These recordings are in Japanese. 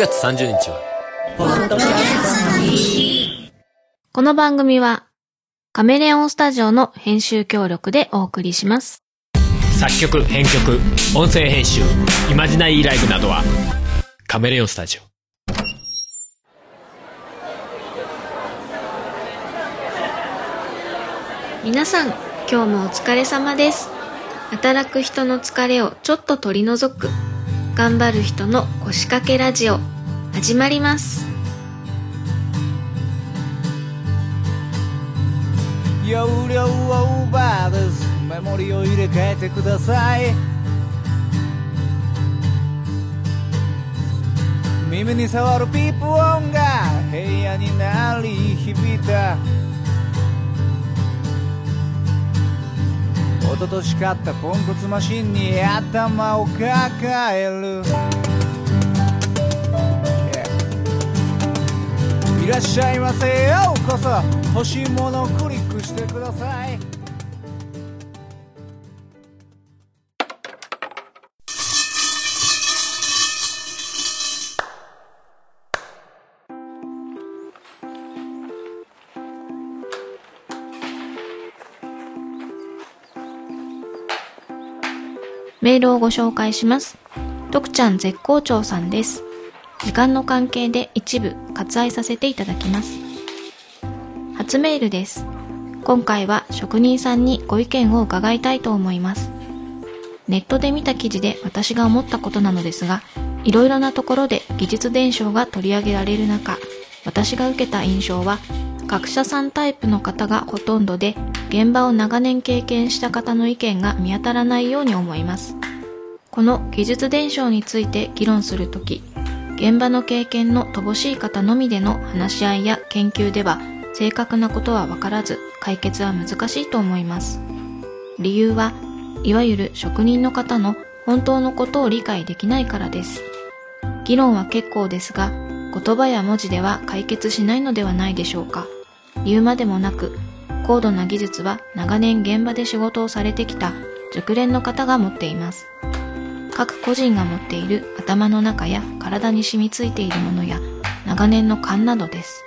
月30日は、この番組はカメレオンスタジオの編集協力でお送りします。作曲、編曲、音声編集、イマジナイーライブなどは、カメレオンスタジオ。皆さん、今日もお疲れ様です。働く人の疲れをちょっと取り除く、頑張る人の腰掛けラジオ、始まります。容量オーバーですメモリを入れ替えてください。耳に触るピープ音が部屋に鳴り響いた。一昨年買ったポンコツマシンに頭を抱える。Yeah いらっしゃいませようこそ。欲しいものをクリックしてください。メールをご紹介します。徳ちゃん絶好調さんです。時間の関係で一部割愛させていただきます。初メールです。今回は職人さんにご意見を伺いたいと思います。ネットで見た記事で私が思ったことなのですが、いろいろなところで技術伝承が取り上げられる中、私が受けた印象は、学者さんタイプの方がほとんどで、現場を長年経験した方の意見が見当たらないように思います。この技術伝承について議論するとき、現場の経験の乏しい方のみでの話し合いや研究では正確なことはわからず解決は難しいと思います。理由はいわゆる職人の方の本当のことを理解できないからです。議論は結構ですが、言葉や文字では解決しないのではないでしょうか。言うまでもなく、高度な技術は長年現場で仕事をされてきた熟練の方が持っています。各個人が持っている頭の中や体に染みついているものや長年の勘などです。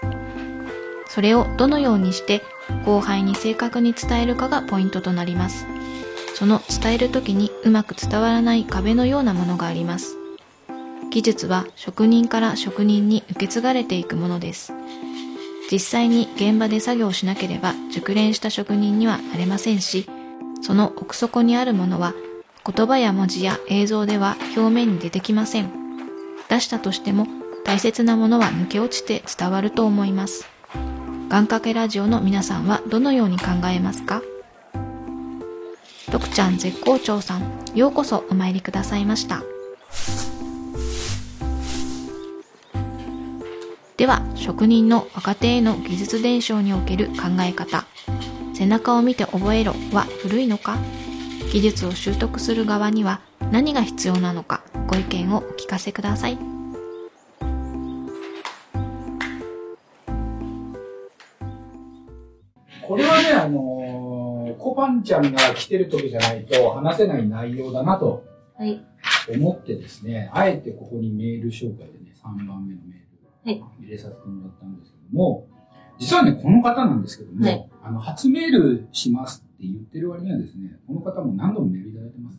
それをどのようにして後輩に正確に伝えるかがポイントとなります。その伝える時にうまく伝わらない壁のようなものがあります。技術は職人から職人に受け継がれていくものです。実際に現場で作業しなければ熟練した職人にはなれませんし、その奥底にあるものは言葉や文字や映像では表面に出てきません。出したとしても大切なものは抜け落ちて伝わると思います。願掛けラジオの皆さんはどのように考えますか？徳ちゃん絶好調さん、ようこそお参りくださいました。では、職人の若手への技術伝承における考え方。背中を見て覚えろは古いのか？技術を習得する側には何が必要なのか？ご意見をお聞かせください。これはね、あのー、コパンちゃんが来てる時じゃないと話せない内容だなとはい。思ってですね、あえてここにメール紹介でね、3番目のメーはいル入れさせてもらったんですけども、実はね、この方なんですけども、はい。あの、初メールしますって言ってる割にはですね、この方も何度もメールいただいてます。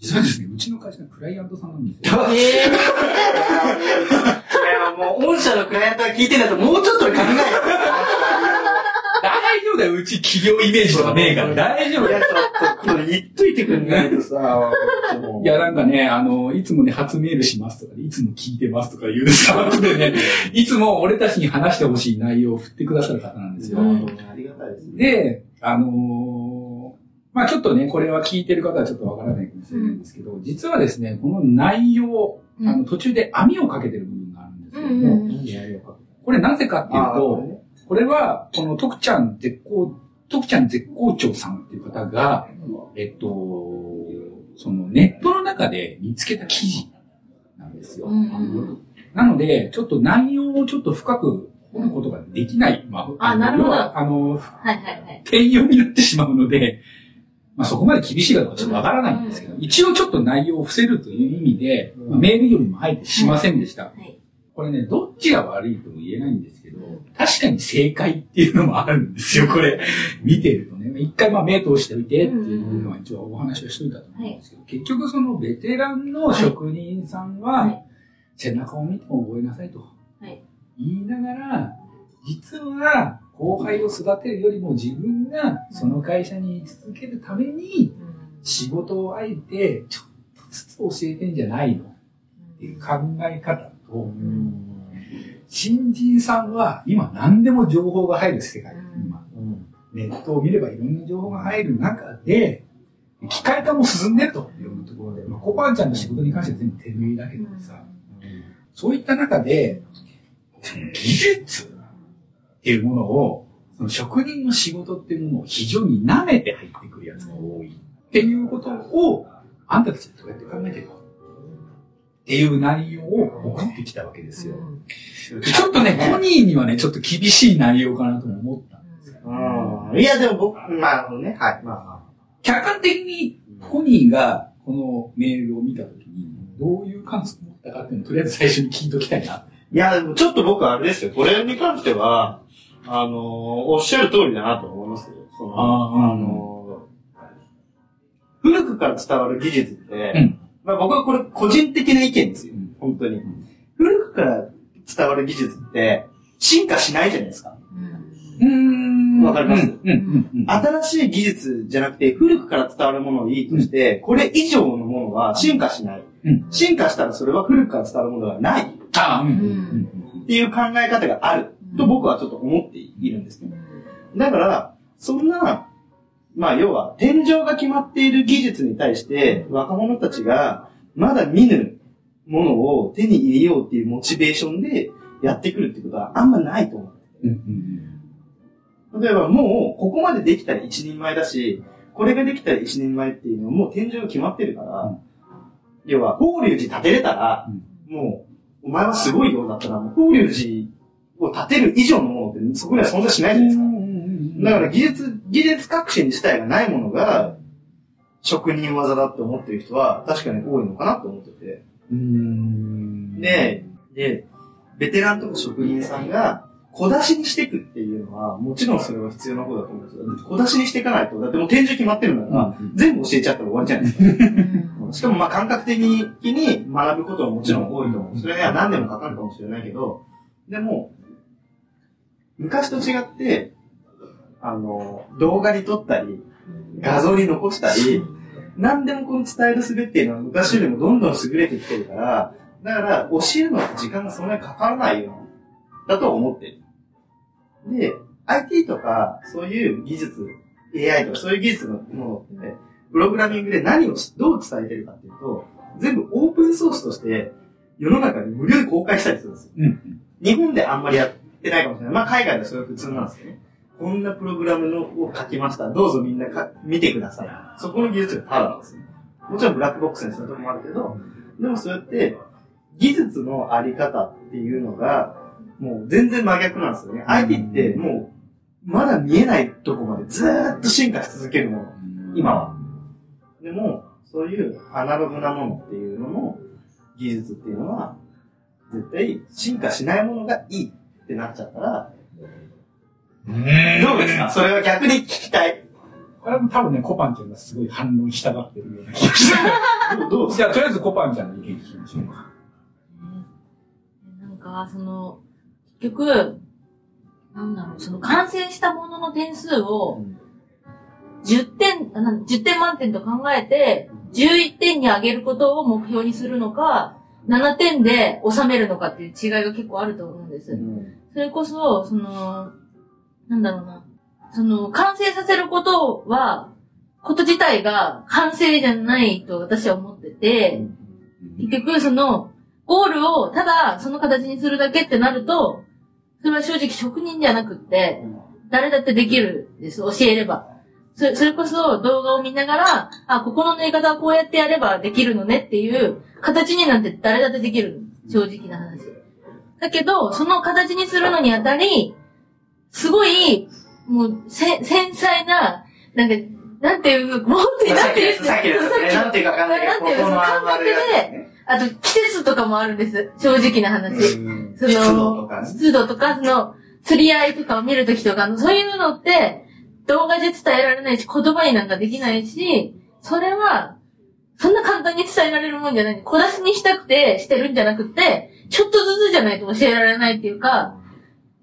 実はですね、うちの会社のクライアントさんなんですよ。いや、もう、御社のクライアントが聞いてんだと、もうちょっと考えだよ、うち企業イメージとかねえから。大丈夫いや、ちょっと、これ言っといてくんないとさ、いや、なんかね、あの、いつもね、初メールしますとか、いつも聞いてますとか言うさ、後でね、いつも俺たちに話してほしい内容を振ってくださる方なんですよ。うんありがたいですね。で、あのーまあちょっとね、これは聞いてる方はちょっとわからないかもしれないんですけど、実はですね、この内容、あの、途中で網をかけてる部分があるんですけども、うんなんでやるのか。これなぜかっていうあと、これは、この徳ちゃん絶好、徳ちゃん絶好調さんっていう方が、えっと、そのネットの中で見つけた記事なんですよ。うんなので、ちょっと内容をちょっと深く掘ることができない。まあなるほどあの、はいはいはい。転用になってしまうので、まあそこまで厳しいかどうかちょっとわからないんですけど、一応ちょっと内容を伏せるという意味で、まあメールよりも入ってしませんでした。はいこれね、どっちが悪いとも言えないんです確かに正解っていうのもあるんですよ、これ。見てるとね。一回まあ目通しておいてっていうのは一応お話をしといたと思うんですけど、結局そのベテランの職人さんは、はい。背中を見ても覚えなさいと。はい。言いながら、実は後輩を育てるよりも自分がその会社に居続けるために仕事をあえてちょっとずつ教えてんじゃないのっていう考え方と、新人さんは今何でも情報が入る世界、うん今ネットを見ればいろんな情報が入る中で、機械化も進んでると、いろんなところで。まあ、コパンちゃんの仕事に関しては全部手縫いだけどさ、そういった中で、技術っていうものを、その職人の仕事っていうものを非常に舐めて入ってくるやつが多い。っていうことを、あんたたちはどうやって考えてるの？っていう内容を送ってきたわけですよ。ちょっとね、コニーにはね、ちょっと厳しい内容かなとも思ったんですよ。うん。いや、でも僕、まあね、はい。まあま客観的にコニーがこのメールを見たときに、どういう感想を持ったかっていうのをとりあえず最初に聞いときたいな。あ。いや、でもちょっと僕はあれですよ。これに関しては、あのーおっしゃる通りだなと思いますよ。その、あーあのー古くから伝わる技術って、うんまあ僕はこれ個人的な意見ですよ。うん。本当に。古くから伝わる技術って、進化しないじゃないですか。うーん。わかります？うん、うん、うん。新しい技術じゃなくて、古くから伝わるものをいいとして、これ以上のものは進化しない。うん。進化したらそれは古くから伝わるものがない。っあ、うん、うん、ていう考え方がある。と僕はちょっと思っているんですね。だから、そんな、まあ要は、天井が決まっている技術に対して、若者たちがまだ見ぬものを手に入れようっていうモチベーションでやってくるってことはあんまないと思う。うん、うん。例えばもう、ここまでできたら一人前だし、これができたら一人前っていうのはもう天井が決まってるから、うん要は、法隆寺建てれたら、もう、お前はすごいようだったら、法隆寺を建てる以上のものってそこには存在しないじゃないですか。だから技術、技術革新自体がないものが、職人技だって思ってる人は確かに多いのかなと思ってて。うーん。で、で、ベテランとか職人さんが小出しにしていくっていうのは、もちろんそれは必要なことだと思うんですよ。小出しにしていかないと、だってもう展示決まってるんだから、全部教えちゃったら終わりじゃないですか。しかもまあ感覚的に学ぶことはもちろん多いと思う。それには何年もかかるかもしれないけど、でも、昔と違って、あの、動画に撮ったり、画像に残したり、何でもこの伝える術っていうのは昔よりもどんどん優れてきてるから、だから教えるの時間がそんなにかからないようだと思ってる。で、IT とかそういう技術、AI とかそういう技術のものって、プログラミングで何をしどう伝えてるかっていうと、全部オープンソースとして世の中に無料で公開したりするんですよ。うん。日本であんまりやってないかもしれない。まあ海外ではそれは普通なんですよね。こんなプログラムのを書きました。どうぞみんなか見てください。そこの技術がタダなんですよ。もちろんブラックボックスにするとこもあるけど、でもそうやって技術のあり方っていうのが、もう全然真逆なんですよね。IT ってもう、まだ見えないとこまでずーっと進化し続けるもの。今は。でも、そういうアナログなものっていうのの技術っていうのは、絶対進化しないものがいいってなっちゃったら、どうですか？それは逆に聞きたい。これも多分ね、コパンちゃんがすごい反論したがってるような気がすどうどう？る。じゃあ、とりあえずコパンちゃんの意見聞きましょう。なんか、その、結局、なんだろう、その完成したものの点数を、10点、あなん10点満点と考えて、11点に上げることを目標にするのか、7点で収めるのかっていう違いが結構あると思うんです。それこそ、その、なんだろうな。その、完成させることは、こと自体が完成じゃないと私は思ってて、結局その、ゴールをただその形にするだけってなると、それは正直職人じゃなくって、誰だってできるんです、教えれば。それそれこそ動画を見ながら、あ、ここの縫い方はこうやってやればできるのねっていう形になんて誰だってできる。正直な話。だけど、その形にするのにあたり、すごい、もう、せ、繊細な、なんか、なんていうの、もう本当になんていうのさっきのやつね。なんていうかわかんないけど、なんていうのここの感覚で、あと季節とかもあるんです。正直な話。その、湿度とかね湿度とか、その、釣り合いとかを見るときとかの、そういうのって、動画で伝えられないし、言葉になんかできないし、それは、そんな簡単に伝えられるもんじゃない。小出しにしたくてしてるんじゃなくて、ちょっとずつじゃないと教えられないっていうか、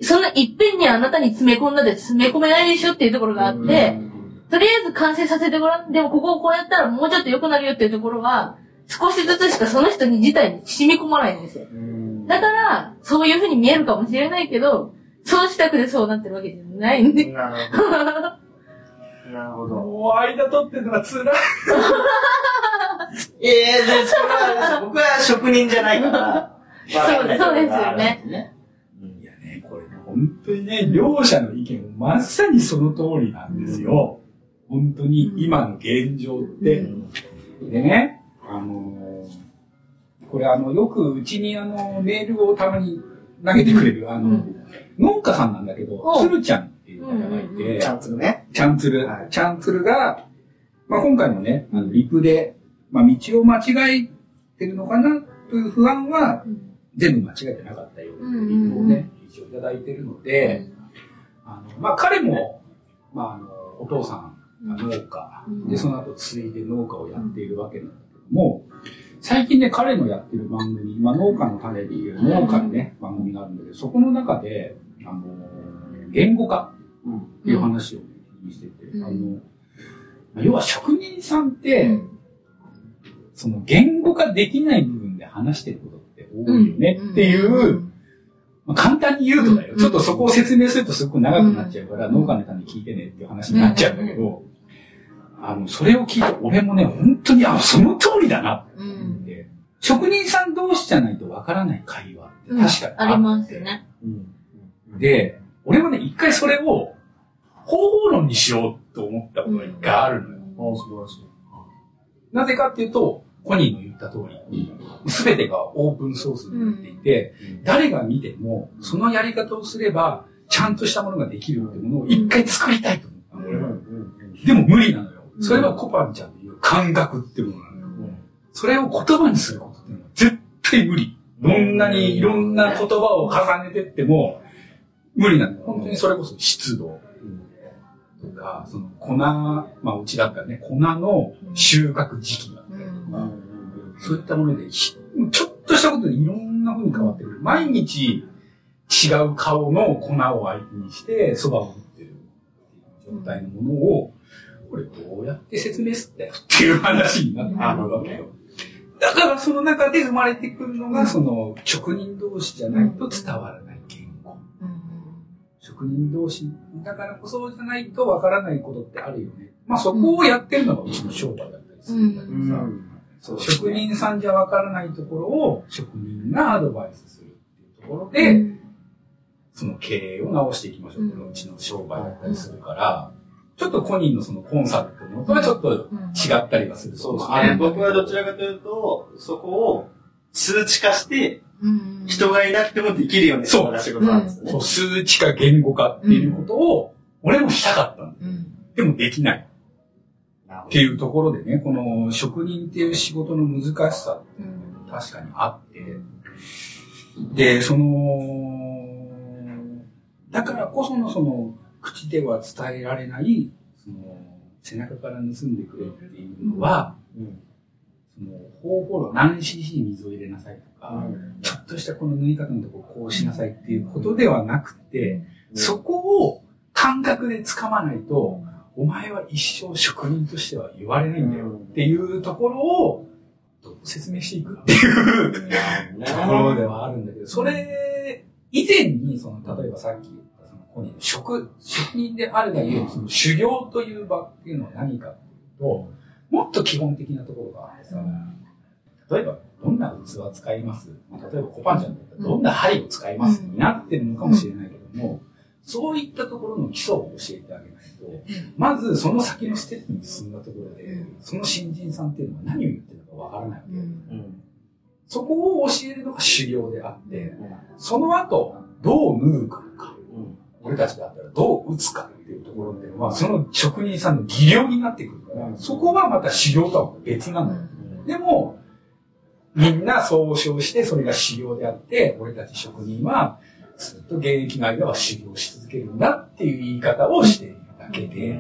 そんないっぺんにあなたに詰め込んだで詰め込めないでしょっていうところがあって、とりあえず完成させてごらん。でもここをこうやったらもうちょっと良くなるよっていうところは、少しずつしかその人に自体に染み込まないんですよ。だから、そういう風に見えるかもしれないけど、そうしたくてそうなってるわけじゃないんで。なるほど。なるほど。もう間取ってるのが辛い。いやいや、でそれは、僕は職人じゃないから。そうですそうですよね。本当にね、両者の意見まさにその通りなんですよ。本当に今の現状って。でね、あのーこれあの、よくうちにあの、メールをたまに投げてくれる、あの、農家さんなんだけど、おつるちゃんっていう方がいて、チャンツルね。チャンツル、はい。チャンツルが、まあ、今回もね、あのリプで、まあ、道を間違えてるのかなという不安は、全部間違えてなかったようなリプをね、ただいてるので、あの、まあ、彼も、まあ、あの、お父さんが農家、で、その後継いで農家をやっているわけなんだけども、最近ね、彼のやってる番組、まあ、農家の種でいう農家のね、番組があるんだけど、そこの中で、あの、言語化っていう話をねしてて、うん。あの、要は職人さんって、その言語化できない部分で話してることって多いよねっていう、まあ、簡単に言うとだよ、うん。ちょっとそこを説明するとすごく長くなっちゃうから、農家の種聞いてねっていう話になっちゃうんだけど、あの、それを聞いて俺もね、本当に、あ、その通りだなって思って、職人さん同士じゃないとわからない会話って確かにありますね。で、俺はね、一回それを方法論にしようと思ったことが一回あるのよ。あ素晴らしい。なぜかっていうと、コニーの言った通り、すべてがオープンソースになっていて、誰が見ても、そのやり方をすれば、ちゃんとしたものができるってものを一回作りたいと思ったの、俺は。でも無理なのよ。それはコパンちゃんの言う感覚ってものなのよ。それを言葉にすることっていうのは絶対無理。どんなにいろんな言葉を重ねてっても、無理なのよ。本当にそれこそ湿度とか、その粉、まあうちだったらね、粉の収穫時期とか、そういったもので、ひちょっとしたことでいろんな風に変わってくる。毎日違う顔の粉を相手にして、蕎麦を打ってる状態のものを、これどうやって説明すんだよっていう話になってくるわけよ。だからその中で生まれてくるのが、その職人同士じゃないと伝わらない言語。職人同士だからこそじゃないとわからないことってあるよね。まあそこをやってるのがうちの商売だったりするんだけどさ、そう職人さんじゃわからないところを職人がアドバイスするっていうところで、その経営を直していきましょう。っていうのがうちの商売だったりするから、ちょっとコニーのそのコンサルっていうのとはちょっと違ったりはするそうですね。僕はどちらかというと、そこを数値化して、人がいなくてもできるようにそう。な仕事なんですね。そう、数値化言語化っていうことを、俺もしたかったんだよ。でもできない。っていうところでね、この職人っていう仕事の難しさって確かにあって、で、その、だからこそのその、口では伝えられない、その、背中から盗んでくれっていうのは、その、方法論何 cc 水を入れなさいとか、ちょっとしたこの縫い方のとここうしなさいっていうことではなくて、そこを感覚で掴まないと、お前は一生職人としては言われないんだよっていうところを、どう説明していくっていうところではあるんだけど、それ以前に、その、例えばさっき言った、その、ここに職、職人であるがゆえに、その修行という場っていうのは何かっていうと、もっと基本的なところがあってさ、例えば、どんな器使います？まあ例えば、コパンちゃんだったら、どんな針を使います？になってるのかもしれないけども、そういったところの基礎を教えてあげないと、まずその先のステップに進んだところで、その新人さんっていうのは何を言ってるのかわからないわけ。よ。そこを教えるのが修行であって、その後、どう縫うかとか、俺たちだったらどう打つかっていうとこころっていうのは、その職人さんの技量になってくるから、そこはまた修行とは別なのよ。でも、みんな総称してそれが修行であって、俺たち職人はずっと現役の間は修行し続けるんだっていう言い方をしているだけで、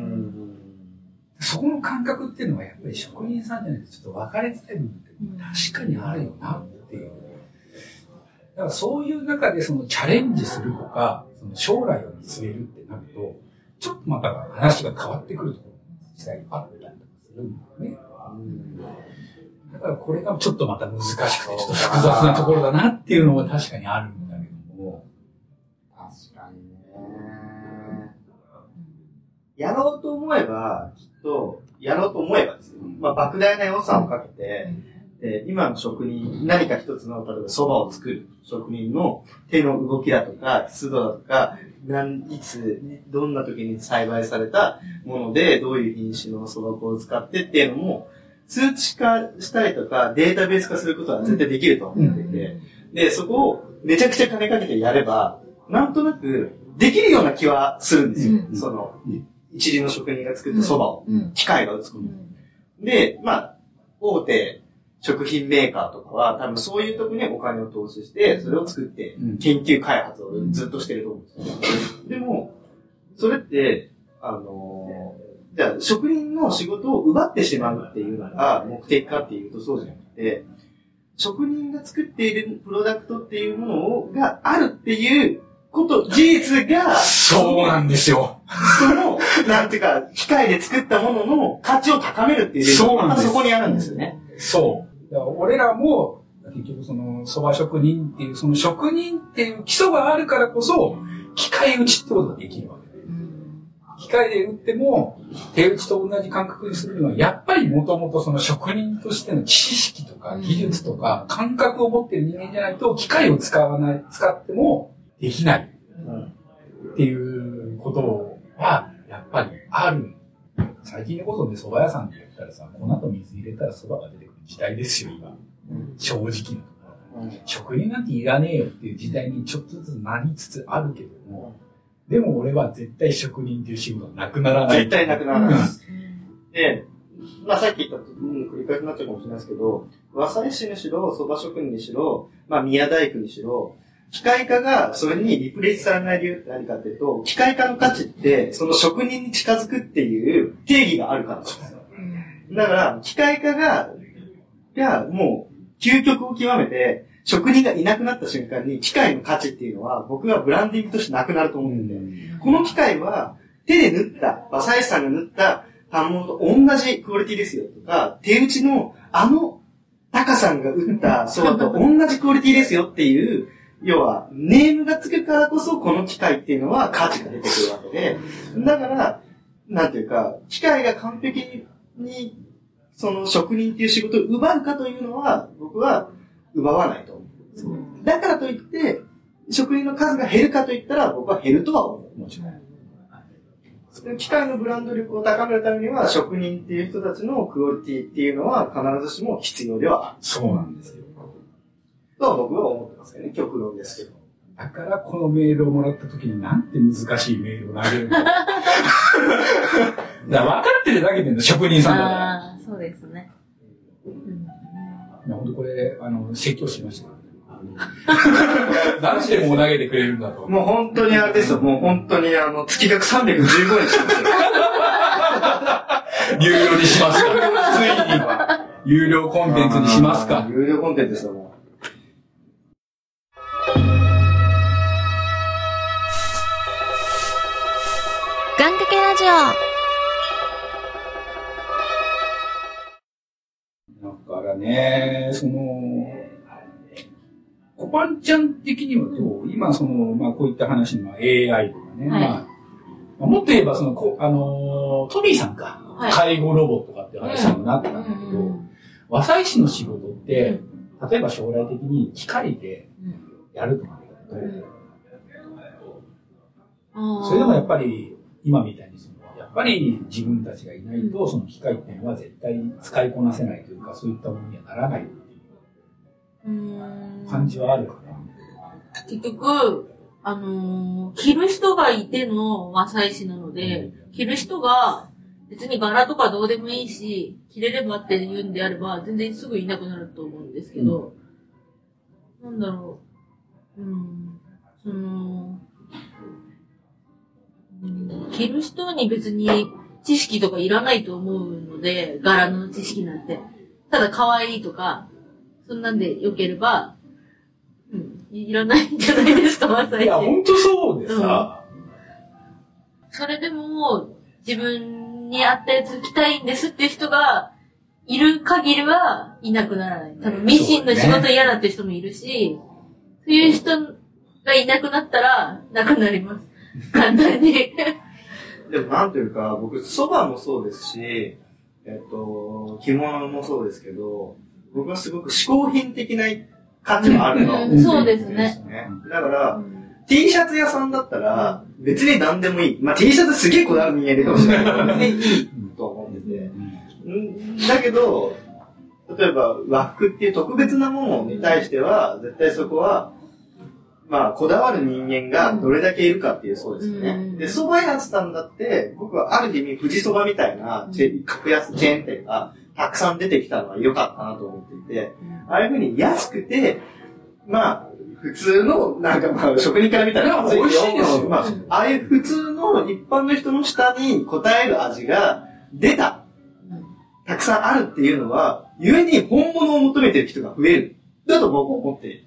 そこの感覚っていうのはやっぱり職人さんじゃないとちょっと分かれづらい部分って確かにあるよなっていう。だからそういう中でそのチャレンジするとか、その将来を見据えるってなると、ちょっとまた話が変わってくるところが実際あったりとかするんだよね。だからこれがちょっとまた難しくて、ちょっと複雑なところだなっていうのは確かにあるんだやろうと思えば、きっと、やろうと思えばですよ。まあ、莫大な予算をかけて、で今の職人、何か一つの、例えば蕎麦を作る。職人の手の動きだとか、湿度だとか、なんいつ、どんな時に栽培されたもので、どういう品種の蕎麦粉を使ってっていうのも、数値化したりとか、データベース化することは絶対できると思っていて、で、そこをめちゃくちゃ金かけてやれば、なんとなくできるような気はするんですよ。うん。その、一流の職人が作った蕎麦を、うん。機械が打つこと。で、まあ、大手食品メーカーとかは多分そういうところにお金を投資して、それを作ってうん研究開発をずっとしてると思うんですよ。でも、それって、あのーじゃあ職人の仕事を奪ってしまうっていうのが目的かっていうとそうじゃなくて、職人が作っているプロダクトっていうものをがあるっていうこと、事実が、そうなんですよ。その、なんていうか、機械で作ったものの価値を高めるっていうそうなんですそこにあるんですよね。そう。だから俺らも、結局その蕎麦職人っていう、その職人っていう基礎があるからこそ、機械打ちってことができるわけで。機械で打っても、手打ちと同じ感覚にするには、やっぱりもともとその職人としての知識とか技術とか感覚を持ってる人間じゃないと、機械を使わない、使ってもできないっていうことは、やっぱりある。最近のことで蕎麦屋さんって言ったらさ、粉と水入れたら蕎麦が出てくる時代ですよ、今。正直なところ。職人なんていらねえよっていう時代にちょっとずつなりつつあるけども、でも俺は絶対職人っていう仕事はなくならない。絶対なくならない。で、まあさっき言った、うん、繰り返しになっちゃうかもしれないですけど、和裁師にしろ、蕎麦職人にしろ、まあ宮大工にしろ、機械化がそれにリプレイスされない理由って何かっていうと、機械化の価値って、その職人に近づくっていう定義があるからなんですよ。だから、機械化が、がもう、究極を極めて、職人がいなくなった瞬間に、機械の価値っていうのは、僕はブランディングとしてなくなると思ってて、この機械は、手で縫った、馬サイさんが縫った反物と同じクオリティですよとか、手打ちのあのタカさんが打ったそうと同じクオリティですよっていう、要は、ネームがつくからこそ、この機械っていうのは価値が出てくるわけで、だから、なんていうか、機械が完璧に、その職人っていう仕事を奪うかというのは、僕は奪わないと思う。だからといって、職人の数が減るかといったら、僕は減るとは思う。もちろん。機械のブランド力を高めるためには、職人っていう人たちのクオリティっていうのは必ずしも必要ではある。そうなんですよ。とは僕は思ってますけどね、極論ですけど。だからこのメールをもらった時になんて難しいメールを投げるの だから分かってるだけでの職人さんだから。ああ、そうですね。いや本当これ、あの、説教しました。何しても投げてくれるんだと。もう本当にあれですよ、もう本当にあの、月額315円しますよ。有料にしますか？ついには。有料コンテンツにしますか？有料コンテンツですよ、も願掛けラジオ。だからね、その、コパンちゃん的にはどう？今その、まあこういった話の AI とかね、はい。まあ、もっと言えばその、こあの、トミーさんか、はい。介護ロボットかって話になったんだけど、うん和裁師の仕事って、例えば将来的に機械でやるとかだと、それでもやっぱり今みたいにその、やっぱり自分たちがいないと、その機械っていうのは絶対使いこなせないというか、そういったものにはならない。っていううん。感じはあるから。結局、あのー着る人がいての和裁師なので、着る人が、別に柄とかどうでもいいし、着れればって言うんであれば、全然すぐいなくなると思うんですけど、なんだろう、うん、その、うん着る人に別に知識とかいらないと思うので、柄の知識なんて。ただ可愛いとか、そんなんで良ければ、うん、いらないんじゃないですか、まさいや、ほんとそうでさ、それでも、自分に合ったやつ着たいんですって人が、いる限りはいなくならない。多分、ミシンの仕事嫌だって人もいるし、そういう人がいなくなったら、なくなります。簡単に。でもなんというか、僕、蕎麦もそうですし、えっと、着物もそうですけど、僕はすごく嗜好品的な価値もあるの。うんそうですね。だから、T シャツ屋さんだったら、別に何でもいい。まあ、T シャツすげえこだわる人間いるかもしれないけど、別にいいと思ってて。んだけど、例えば和服っていう特別なものに対しては、絶対そこは、まあ、こだわる人間がどれだけいるかっていうそうですよね。うん。で、蕎麦屋さんだって、僕はある意味、富士蕎麦みたいな、格安チェーン店がたくさん出てきたのは良かったなと思っていて、ああいうふうに安くて、まあ、普通の、なんかまあ、職人から見たら、美味しいですよ。まあ、ああいう普通の一般の人の舌に応える味が出た。たくさんあるっていうのは、故に本物を求めてる人が増える。だと僕は思っている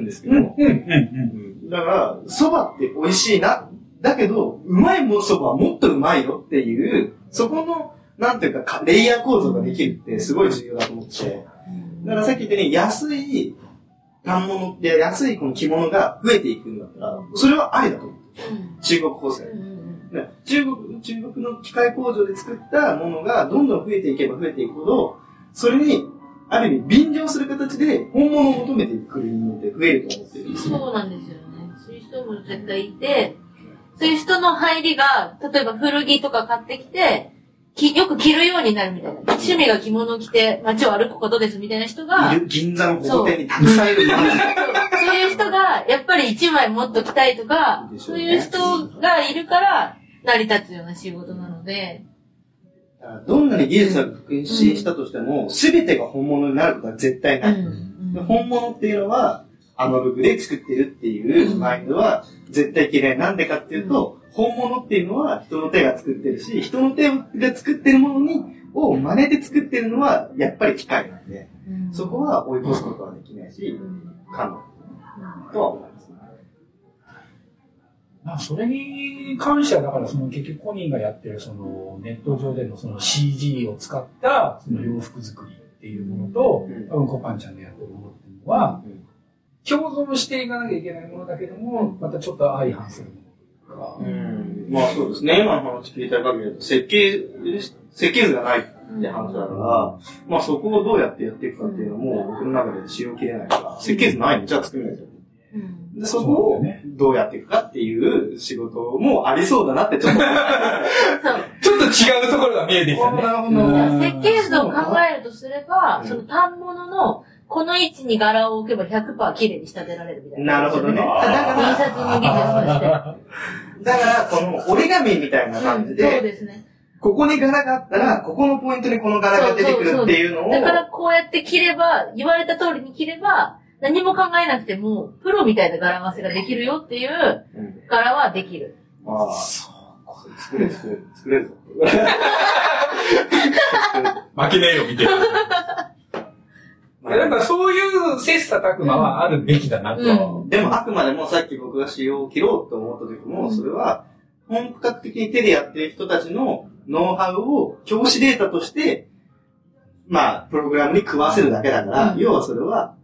んですけど、うん、うん、うん、うんだから、蕎麦って美味しいな。だけど、うまいも蕎麦はもっとうまいよっていう、そこの、なんていうかか、レイヤー構造ができるってすごい重要だと思ってて。だからさっき言ったように、安い反物って、安いこの着物が増えていくんだったら、それはありだと思う。中国縫製。ね中国、中国の機械工場で作ったものがどんどん増えていけば増えていくほど、それに、ある意味便乗する形で本物を求めてくる人間って増えると思ってるんですよ。そうなんですよね。そういう人も絶対いて、そういう人の入りが、例えば古着とか買ってきて、きよく着るようになるみたいな。趣味が着物を着て街を歩くことですみたいな人が、いる銀座の豪邸にたくさんいるマジでそういう人が、やっぱり一枚もっと着たいとか、そうういう人がいるから、成り立つような仕事なので、だからどんなに技術が革新したとしても、すべてが本物になることは絶対ない。で本物っていうのは、アナログで作ってるっていうマインドは絶対嫌い。なんでかっていうと、本物っていうのは人の手が作ってるし、人の手が作ってるものに、を真似て作ってるのは、やっぱり機械なんで、そこは追い越すことはできないし、可能。とは思いまあ、それに関しては、だから、その結局本人がやってる、そのネット上でのその CG を使った、その洋服作りっていうものと、うん多分コパンちゃんのやってるものっていうのは、うん共存していかなきゃいけないものだけども、またちょっと相反するものとか。うんまあそうですね。今の話聞いた限りだと、設計、設計図がないって話だから、まあそこをどうやってやっていくかっていうのも、僕の中で使用切れないから、設計図ないのじゃあ作れないじゃん。うんで、そこをどうやっていくかっていう仕事もありそうだなってちょっと。ちょっと違うところが見えてきたね。設計図を考えるとすれば、その反物のこの位置に柄を置けば100%綺麗に仕立てられるみたいな。なるほどね。だ印か刷の技術として。ら、だから、この折り紙みたいな感じうんそうで、ですね。ここに柄があったら、ここのポイントにこの柄が出てくるっていうのを、だからこうやって着れば、言われた通りに着れば、何も考えなくても、プロみたいな柄合わせができるよっていううん柄はできる。ああ、作れる、作れる、作れるぞ。負けねえよ、見て。なんかそういう切磋琢磨はあるべきだなとは思う。でもあくまでもさっき僕が仕様を切ろうと思った時も、それは本格的に手でやってる人たちのノウハウを教師データとして、まあ、プログラムに食わせるだけだから、うん要はそれは、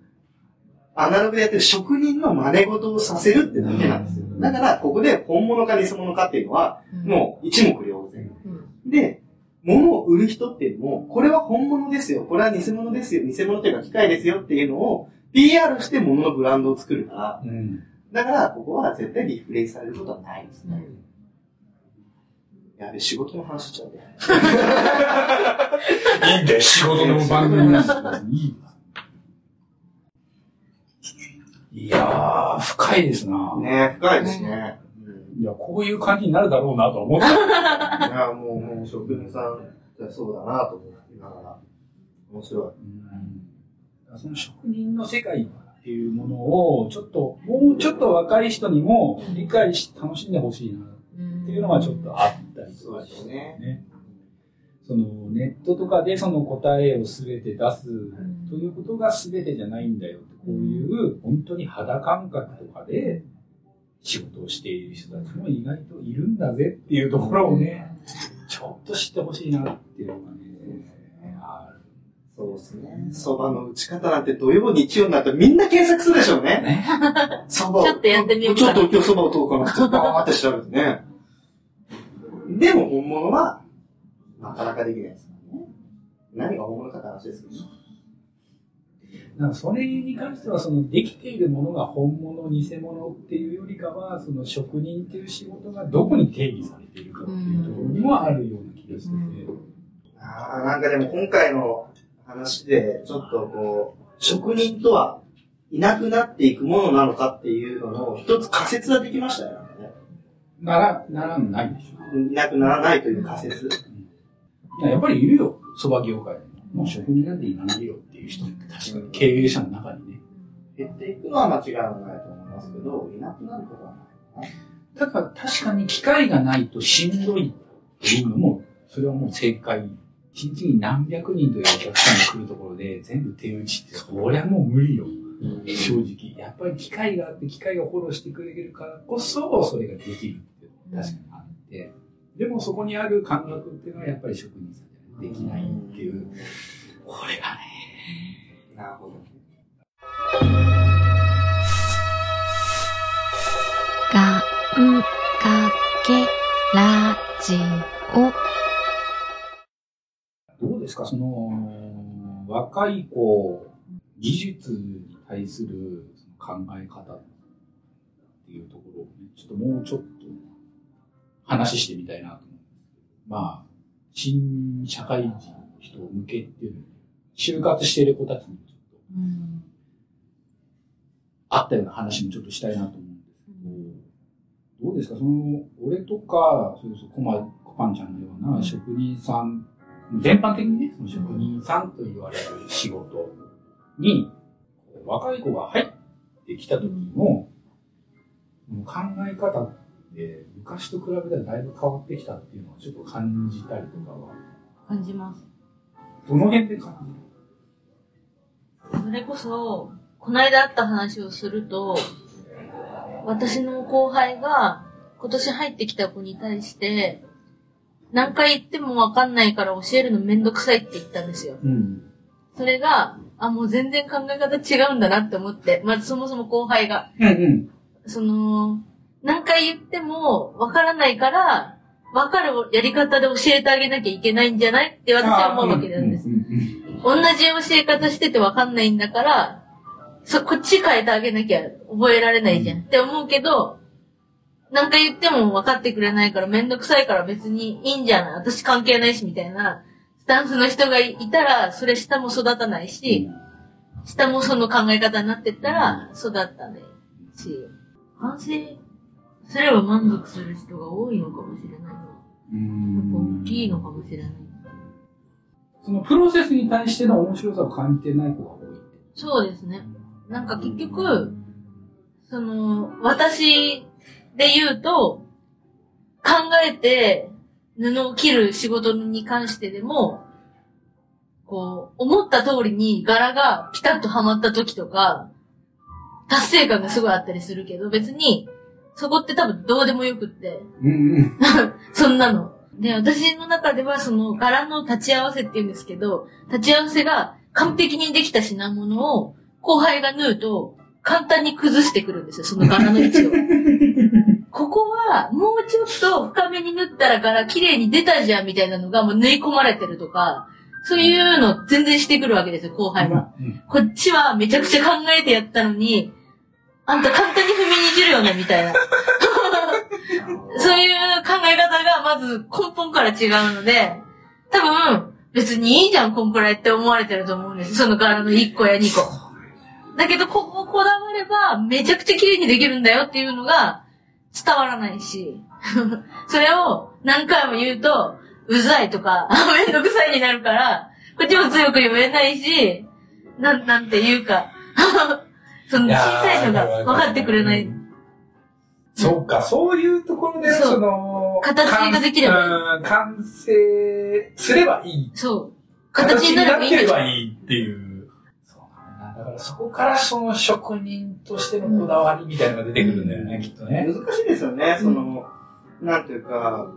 アナログでやってる職人の真似事をさせるってだけなんですよ。だから、ここで本物か偽物かっていうのは、もう一目瞭然。うん。で、物を売る人っていうのも、これは本物ですよ、これは偽物ですよ、偽物っていうか機械ですよっていうのを PR して物のブランドを作るから、うん。だからここは絶対リフレイされることはないですね。やべ、仕事の話しちゃうね。いいんだよ、仕事の番組なんですからいいわいやー、深いですな。ね深いですね。いや、こういう感じになるだろうなと思った。や、もう、もう職人さんそうだなと思いながら、面白い。うんその職人の世界っていうものを、ちょっと、もうちょっと若い人にも理解して楽しんでほしいなっていうのはちょっとあったりとかしてね。そのネットとかでその答えを全て出すということが全てじゃないんだよこういう本当に肌感覚とかで仕事をしている人たちも意外といるんだぜっていうところをね、ちょっと知ってほしいなっていうのがね、ある。そうですね。蕎麦の打ち方なんて土曜日曜になったらみんな検索するでしょうね。ね。蕎麦をちょっとやってみようかちょっと今日蕎麦をどうかなってバーって調べてね。でも本物は、なかなかできないですからね。何が本物かって話ですけど。なんかそれに関しては、そのできているものが本物、偽物っていうよりかは、その職人っていう仕事がどこに定義されているかっていうところにもあるような気がしてて。ああ、なんかでも今回の話で、ちょっとこう、職人とはいなくなっていくものなのかっていうのの一つ仮説はできましたよね。なら、ならないでしょ。いなくならないという仮説。いややっぱりいるよ、蕎麦業界にも。もう職人なんていらないよっていう人って確かに経営者の中にね。減っていくのは間違いはないと思いますけど、いなくなることはない。だから確かに機会がないとしんどいっていうのも、それはもう正解。一日に何百人というお客さんが来るところで全部手打ちって、そりゃもう無理よ。正直。やっぱり機会があって、機会がフォローしてくれるからこそ、それができるって確かにあって。でもそこにある感覚っていうのはやっぱり職人さんできないっていう。これがね。なるほど。がんかけラジオ。どうですか？その、若い子、技術に対するその考え方っていうところをね、ちょっともうちょっと話してみたいなと思うんですけど。まあ、新社会人の人向けっていうのに、就活している子たちにちょっと、あったような話もちょっとしたいなと思うんですけど、どうですか？その、俺とか、そうそう、コマ、コパンちゃんのような職人さん、全般的にね、その職人さんと言われる仕事に、若い子が入ってきた時の、考え方って、昔と比べたらだいぶ変わってきたっていうのはちょっと感じたりとかは、感じます。どの辺で感じる？それこそ、この間あった話をすると、私の後輩が今年入ってきた子に対して、何回言ってもわかんないから教えるのめんどくさいって言ったんですよ。うん。それが、あ、もう全然考え方違うんだなって思って、まずそもそも後輩が、うんうん。その、何回言ってもわからないから、わかるやり方で教えてあげなきゃいけないんじゃないって私は思うわけなんです。同じ教え方しててわかんないんだから、そ、こっち変えてあげなきゃ覚えられないじゃん。って思うけど、なんか言っても分かってくれないからめんどくさいから別にいいんじゃない？私関係ないしみたいなスタンスの人がいたら、それ下も育たないし、下もその考え方になってったら育たないし、反省すれば満足する人が多いのかもしれないな。やっうんぱ大きいのかもしれない。そのプロセスに対しての面白さを感じてない子が多い。そうですね。なんか結局、その、私で言うと、考えて布を切る仕事に関してでも、こう、思った通りに柄がピタッとはまった時とか、達成感がすごいあったりするけど、別に、そこって多分どうでもよくって、うんうん。そんなの。で、私の中ではその柄の立ち合わせって言うんですけど、立ち合わせが完璧にできた品物を後輩が縫うと簡単に崩してくるんですよ、その柄の位置を。ここはもうちょっと深めに縫ったら柄綺麗に出たじゃんみたいなのがもう縫い込まれてるとか、そういうの全然してくるわけですよ、後輩は。うんこっちはめちゃくちゃ考えてやったのに、あんた簡単にるよね、みたいな。そういう考え方がまず根本から違うので、多分別にいいじゃん、こんくらいって思われてると思うんです。その柄の1個や2個。だけど、こここだわればめちゃくちゃ綺麗にできるんだよっていうのが伝わらないし、それを何回も言うと、うざいとか、めんどくさいになるから、こっちも強く言えないし、なん、なんていうか、その小さいのが分かってくれない。そうか、そういうところで、その、形ができればいいうん完成すればいい。そう。形になればいいん形にだなってればいいっていう。そうなんだ。だからそこからその職人としてのこだわりみたいなのが出てくるんだよね、きっとね。難しいですよね、その、なんていうか、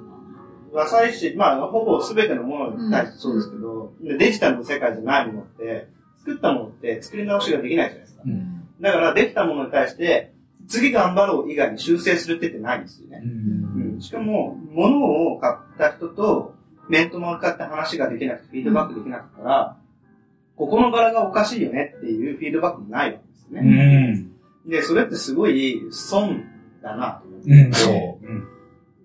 和裁師、まあ、ほぼ全てのものに対してそうですけど、でデジタルの世界じゃないものって、作ったものって作り直しができないじゃないですか。うんだから、できたものに対して、次頑張ろう以外に修正するってってないんですよね。うんうんしかも、物を買った人と、面と向かって話ができなくて、フィードバックできなかったら、ここの柄がおかしいよねっていうフィードバックもないわけですようね。ん。で、それってすごい損だなと思って。うん。そう。うん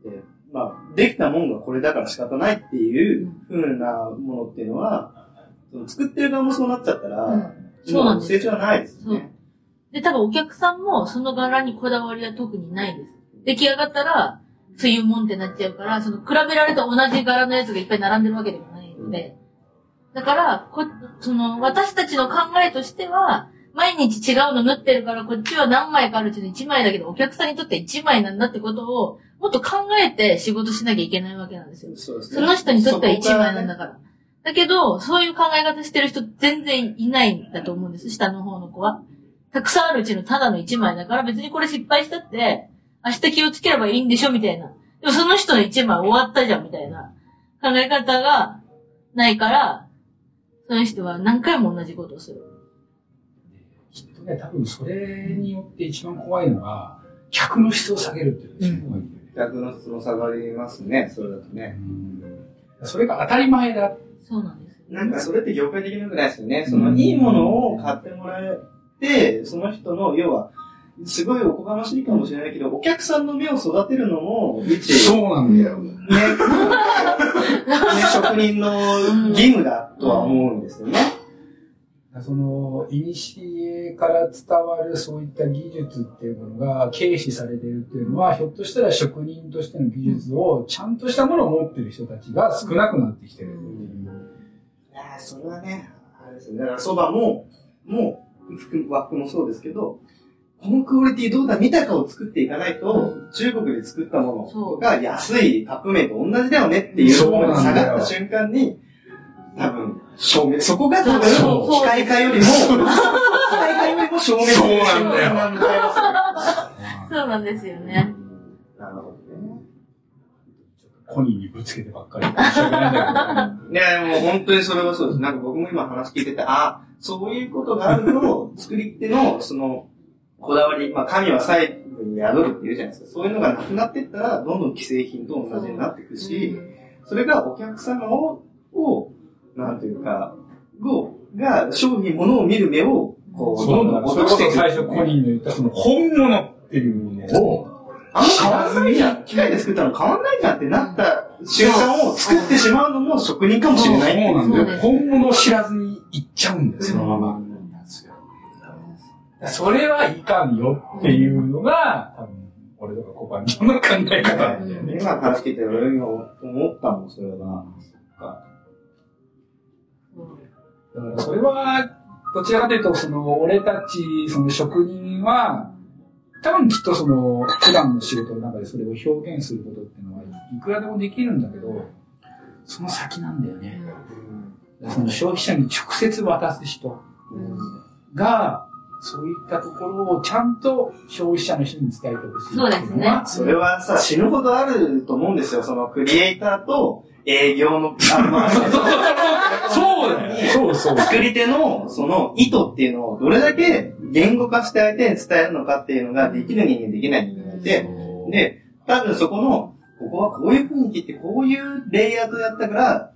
でまあ、できたもんがこれだから仕方ないっていう風なものっていうのは、その作ってる側もそうなっちゃったら、うんそうなんです成長はないですよね。で、多分お客さんもその柄にこだわりは特にないです。出来上がったら、そういうもんってなっちゃうから、その比べられた同じ柄のやつがいっぱい並んでるわけでもないので。だから、こ、その、私たちの考えとしては、毎日違うの縫ってるから、こっちは何枚かあるうちの1枚だけど、お客さんにとって1枚なんだってことを、もっと考えて仕事しなきゃいけないわけなんですよ。そうですその人にとっては1枚なんだかから。だけど、そういう考え方してる人全然いないんだと思うんです、下の方の子は。たくさんあるうちのただの1枚だから別にこれ失敗したって、明日気をつければいいんでしょみたいな。でもその人の1枚終わったじゃんみたいな考え方がないから、その人は何回も同じことをする。きっとね、多分それによって一番怖いのが、客の質を下げるっていうのが一番怖いん。客の質も下がりますね、それだとね。うんそれが当たり前だ。そうなんですよ。なんかそれって業界的に良くないですよね。その、いいものを買ってもらえて、その人の、要は、すごいおこがましいかもしれないけど、お客さんの目を育てるのも、一、そうなんだよ。ね、ね、職人の義務だとは思うんですよね。その、いにしえから伝わるそういった技術っていうものが軽視されてるっていうのは、ひょっとしたら職人としての技術をちゃんとしたものを持ってる人たちが少なくなってきてるっていう。いやーそれはね、あれですよね。だから蕎麦も、もう、服、和服もそうですけど、このクオリティどうだ見たかを作っていかないと、中国で作ったものが安いカップ麺と同じだよねっていうところに下がった瞬間に、多分、証明、そこが多分、機械化よりも、機械化よりも証明そうなんだよなんだよ。そうなんですよね。なるほどね。コニーにぶつけてばっかりいや、もう本当にそれはそうです。なんか僕も今話聞いてて、あ、そういうことがあると、作り手の、その、こだわり、まあ、神は細部に宿るって言うじゃないですか。そういうのがなくなっていったら、どんどん既製品と同じになっていくし、それがお客様を、を、なんていうか、を、が、商品、物を見る目を、こう、どんどんそれこそ落としていく。最初コニーの言ったその本物っていうのを、あんま変わんないじゃん。機械で作ったの変わんないじゃんってなった瞬間を作ってしまうのも職人かもしれない。そうなんだよ。本物を知らずに行っちゃうんだよ、そのまま。それはいかんよっていうのが、多分、俺とかコパンの考え方なんだよね。今話聞いてる今思ったもん、それは。だからそれは、どちらかというと、その、俺たち、その職人は、多分きっとその、普段の仕事の中でそれを表現することっていうのは、いくらでもできるんだけど、その先なんだよね。その消費者に直接渡す人が、そういったところをちゃんと消費者の人に伝えてほしい。そうですねそれはさ、死ぬほどあると思うんですよ。そのクリエイターと営業の、あの、ま あそうだよ。そうそう。作り手のその意図っていうのをどれだけ言語化して相手に伝えるのかっていうのができる人間できない人間がいて、で、多分そこの、ここはこういう風に切って、こういうレイアウトやったから、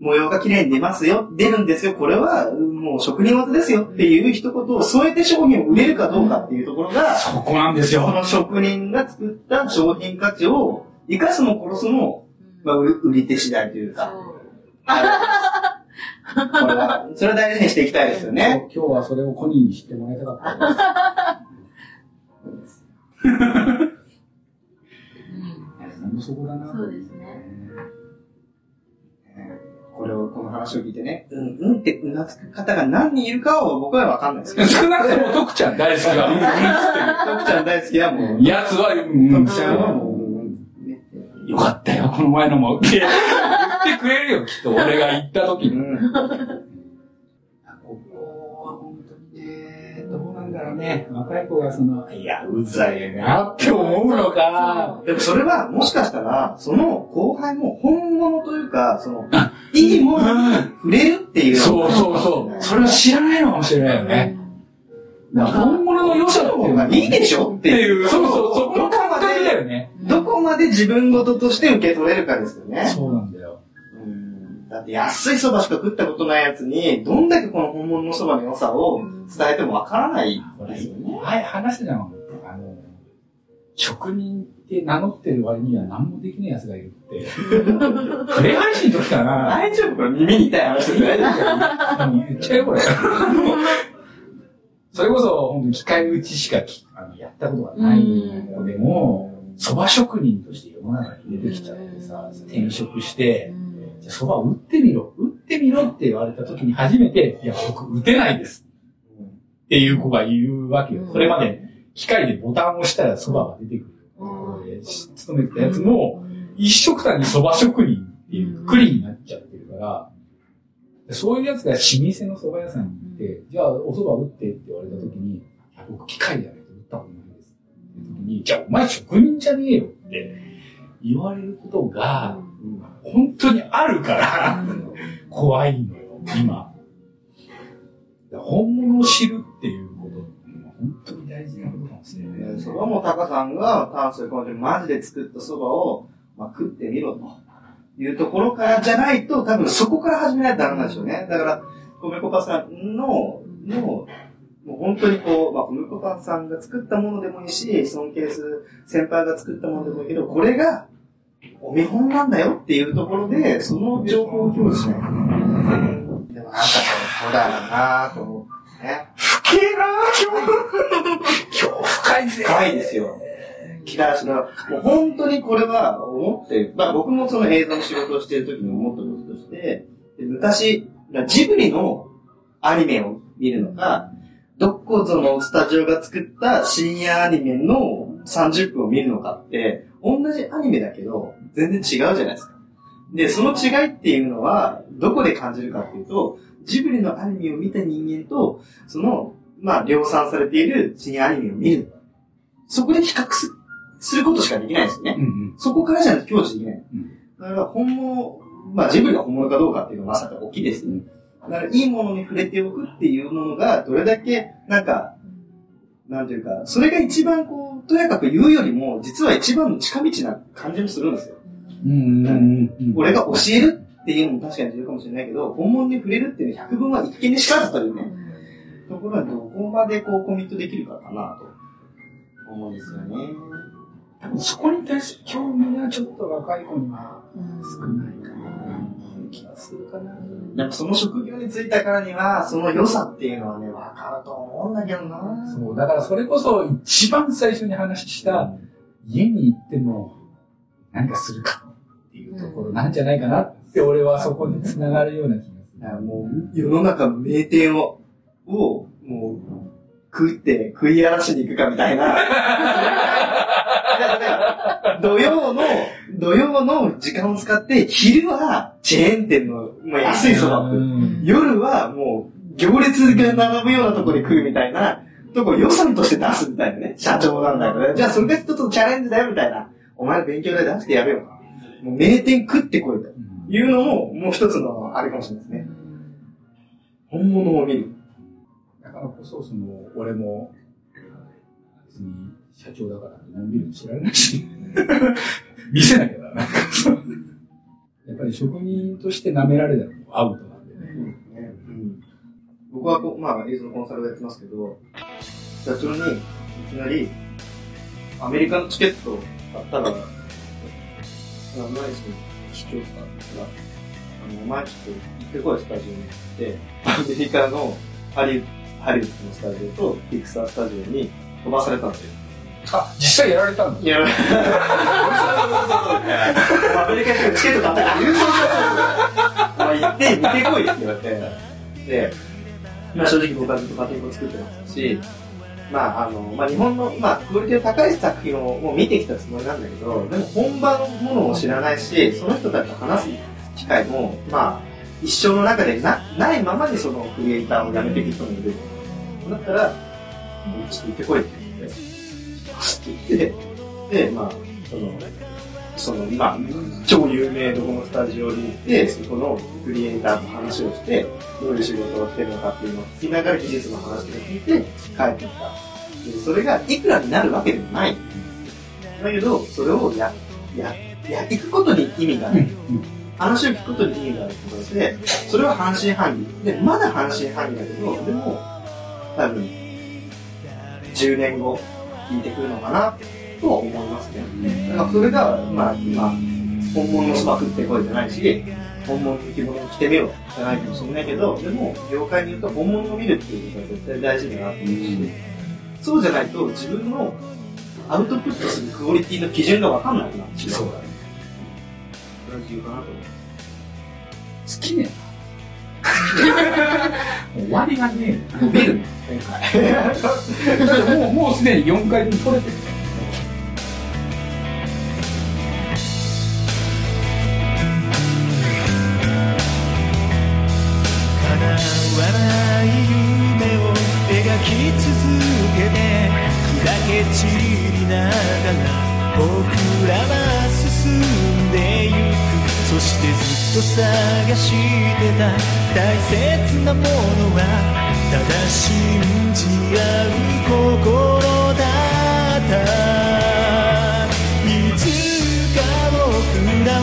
模様が綺麗に出ますよ、出るんですよ、これはもう職人技ですよっていう一言を添えて商品を売れるかどうかっていうところが、そこなんですよ。その職人が作った商品価値を生かすも殺すも、まあ、売売り手次第というか、これは、それは大事にしていきたいですよね。今日はそれをコニーに知ってもらいたかったです。そこだな。そうですね。これを、この話を聞いてね、うん、うんってうなずく方が何人いるかは僕はわかんないです。けど、少なくとも徳ちゃん大好きが、うん。うんっ徳ちゃん大好きはもうて、やつは、うんうん。徳ちゃんはもう、よかったよ、この前のも。って言ってくれるよ、きっと。俺が行った時に。うんここは本当にね、どうなんだろうね。若い子がその、いや、うざいなって思うのか。でもそれは、もしかしたら、その後輩も本物というか、その、いいものに触れるっていう。そうそうそう。それは知らないのかもしれないよね。本物の良さの方がいいでしょっっててい。いうう、そうそう、そこだよね。どこまで自分事として受け取れるかですよね。そうなんだよ。うんだって安い蕎麦しか食ったことないやつに、どんだけこの本物の蕎麦の良さを伝えてもわからないですよね。はい、話してたの。あの、職人って名乗ってる割には何もできない奴がいるって。プレイ配信の時かな。大丈夫これ耳に痛い話で大丈夫言っちゃえよ、これ。それこそ、本当に機械打ちしかきあのやったことがないのでも、蕎麦職人として世の中に出てきちゃってさ、転職して、じゃあ蕎麦打ってみろ、打ってみろって言われた時に初めて、いや、僕打てないです。っていう子が言うわけよ。それまで機械でボタンを押したら蕎麦が出てくる。ところで勤めてたやつも、一色単に蕎麦職人っていうくくりになっちゃってるから、そういうやつが老舗の蕎麦屋さんに行って、じゃあお蕎麦打ってって言われた時に、いや、僕機械じゃに、じゃあお前職人じゃねえよって言われることが、本当にあるから、怖いのよ、今。本物を知るっていうことって本当に大事なことかもしれない。そばもタカさんが炭水化物マジで作ったそばを、まあ、食ってみろというところからじゃないと、多分そこから始めないとダメなんでしょうね。だから、米粉パンさんの、の、もう本当にこう、まあ、米粉パンさんが作ったものでもいいし、尊敬する先輩が作ったものでもいいけど、これがお見本なんだよっていうところで、その情報を共有しないとね。でもなんかそうだなぁと思うね。深えなぁ、今日。今日深いぜ。深いですよ。だからその、もう本当にこれは思って、まあ僕もその映像の仕事をしている時に思ったこととして、で昔、ジブリのアニメを見るのか、どこぞのスタジオが作った深夜アニメの30分を見るのかって、同じアニメだけど、全然違うじゃないですか。で、その違いっていうのは、どこで感じるかっていうと、ジブリのアニメを見た人間と、その、まあ、量産されている深夜アニメを見る。そこで比較すすることしかできないですよね。うんうん。そこからじゃないと享受できない。うんだから本物、まあジブリが本物かどうかっていうのはまさか大きいですよ。だからいいものに触れておくっていうものがどれだけ、なんか、なんていうか、それが一番こう、とやかく言うよりも、実は一番の近道な感じもするんですよ。うん。俺が教えるっていうのも確かに重要かもしれないけど、本物に触れるっていうのは百分は一見にしかずというね、ところはどこまでこうコミットできるかかなと思うんですよね。多分そこに対する興味がちょっと若い子には少ないかな。気がするかな。やっぱその職業に就いたからには、その良さっていうのはね、わかると思うんだけどなそう、だからそれこそ一番最初に話した、家に行っても何かするかっていうところなんじゃないかなって俺はそこに繋がるような気がする。もう、世の中の名店を、を、もう、食って、食い荒らしに行くかみたいな。土曜の、土曜の時間を使って、昼はチェーン店の、まあ、安いそば夜はもう、行列が並ぶようなところで食うみたいな、とこ予算として出すみたいなね。社長なんだから。じゃあそれが一つのチャレンジだよみたいな。お前勉強代出してやるよ。もう名店食ってこいというのも、もう一つのあれかもしれないですね。本物を見る。だからこそ、その、俺も、別に社長だからってのんびり知られないし、見せなきゃな。なやっぱり職人として舐められたらアウトなんでね。僕はこう、まあ、映像のコンサルをやってますけど、社長にいきなり、アメリカのチケットを買ったら、あ、何ですか出張したんですが、あの、お前ちょっと行ってこい、スタジオに行って、アメリカのハリハリウッドのスタジオとピクサースタジオに飛ばされたんですよ。あ、実際やられたんだ。いや、アメリカにチケット買ったから、そうそうそうまあ行って、見てこいって言われて、で、まあ正直僕はずっとパチンコ作ってますし、まああの、まあ日本の、まあクオリティの高い作品をもう見てきたつもりなんだけど、でも本場のものを知らないし、その人たちと話す機会も、まあ一生の中でなないままにそのクリエイターを辞めていく人もいる。だったら、もうちょっと行ってこいって言って、って言って、で、まあ、その、その、まあ、超有名どこのスタジオに行って、そこのクリエイターと話をして、どういう仕事をしてるのかっていうのを聞きながら技術の話を聞いて、帰ってきた。でそれがいくらになるわけでもない。だけど、それをや、や、や、行くことに意味がある。話を聞くことに意味があるってことで、それは半信半疑。で、まだ半信半疑だけど、でも、多分、10年後、聞いてくるのかな、とは思いますね。だからそれが、まあ、今、本物のそば食ってこいじゃないし、本物の着物を着てみよじゃないかもしれないけど、でも、業界によっては本物を見るっていうことは絶対大事だなと思うし、そうじゃないと自分のアウトプットするクオリティの基準がわかんなくなってしまう。そうだね。それは重要かなと思う。好きね終わりがねえ伸びる今回。もう、もうすでに4回分取れてる。大切なものはただ信じ合う心だった。いつか僕らは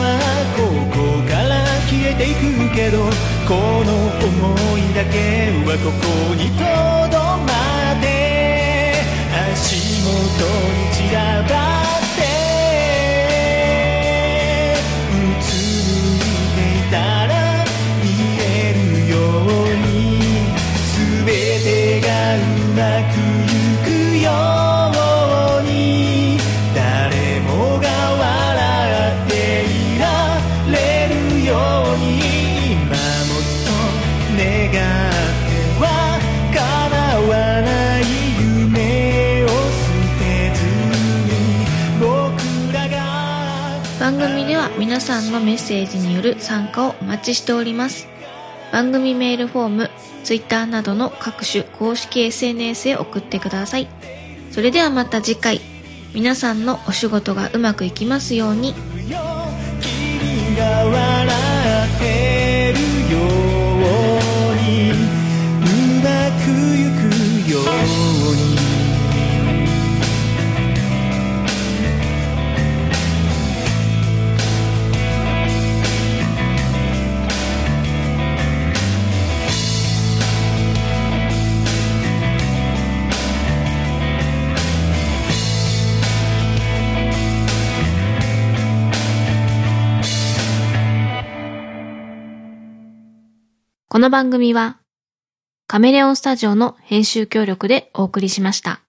ここから消えていくけどこの想いだけはここにとどまって足元に散らばって待ちしております。番組メールフォーム、Twitter などの各種公式 SNS へ送ってください。それではまた次回、皆さんのお仕事がうまくいきますように。この番組はカメレオンスタジオの編集協力でお送りしました。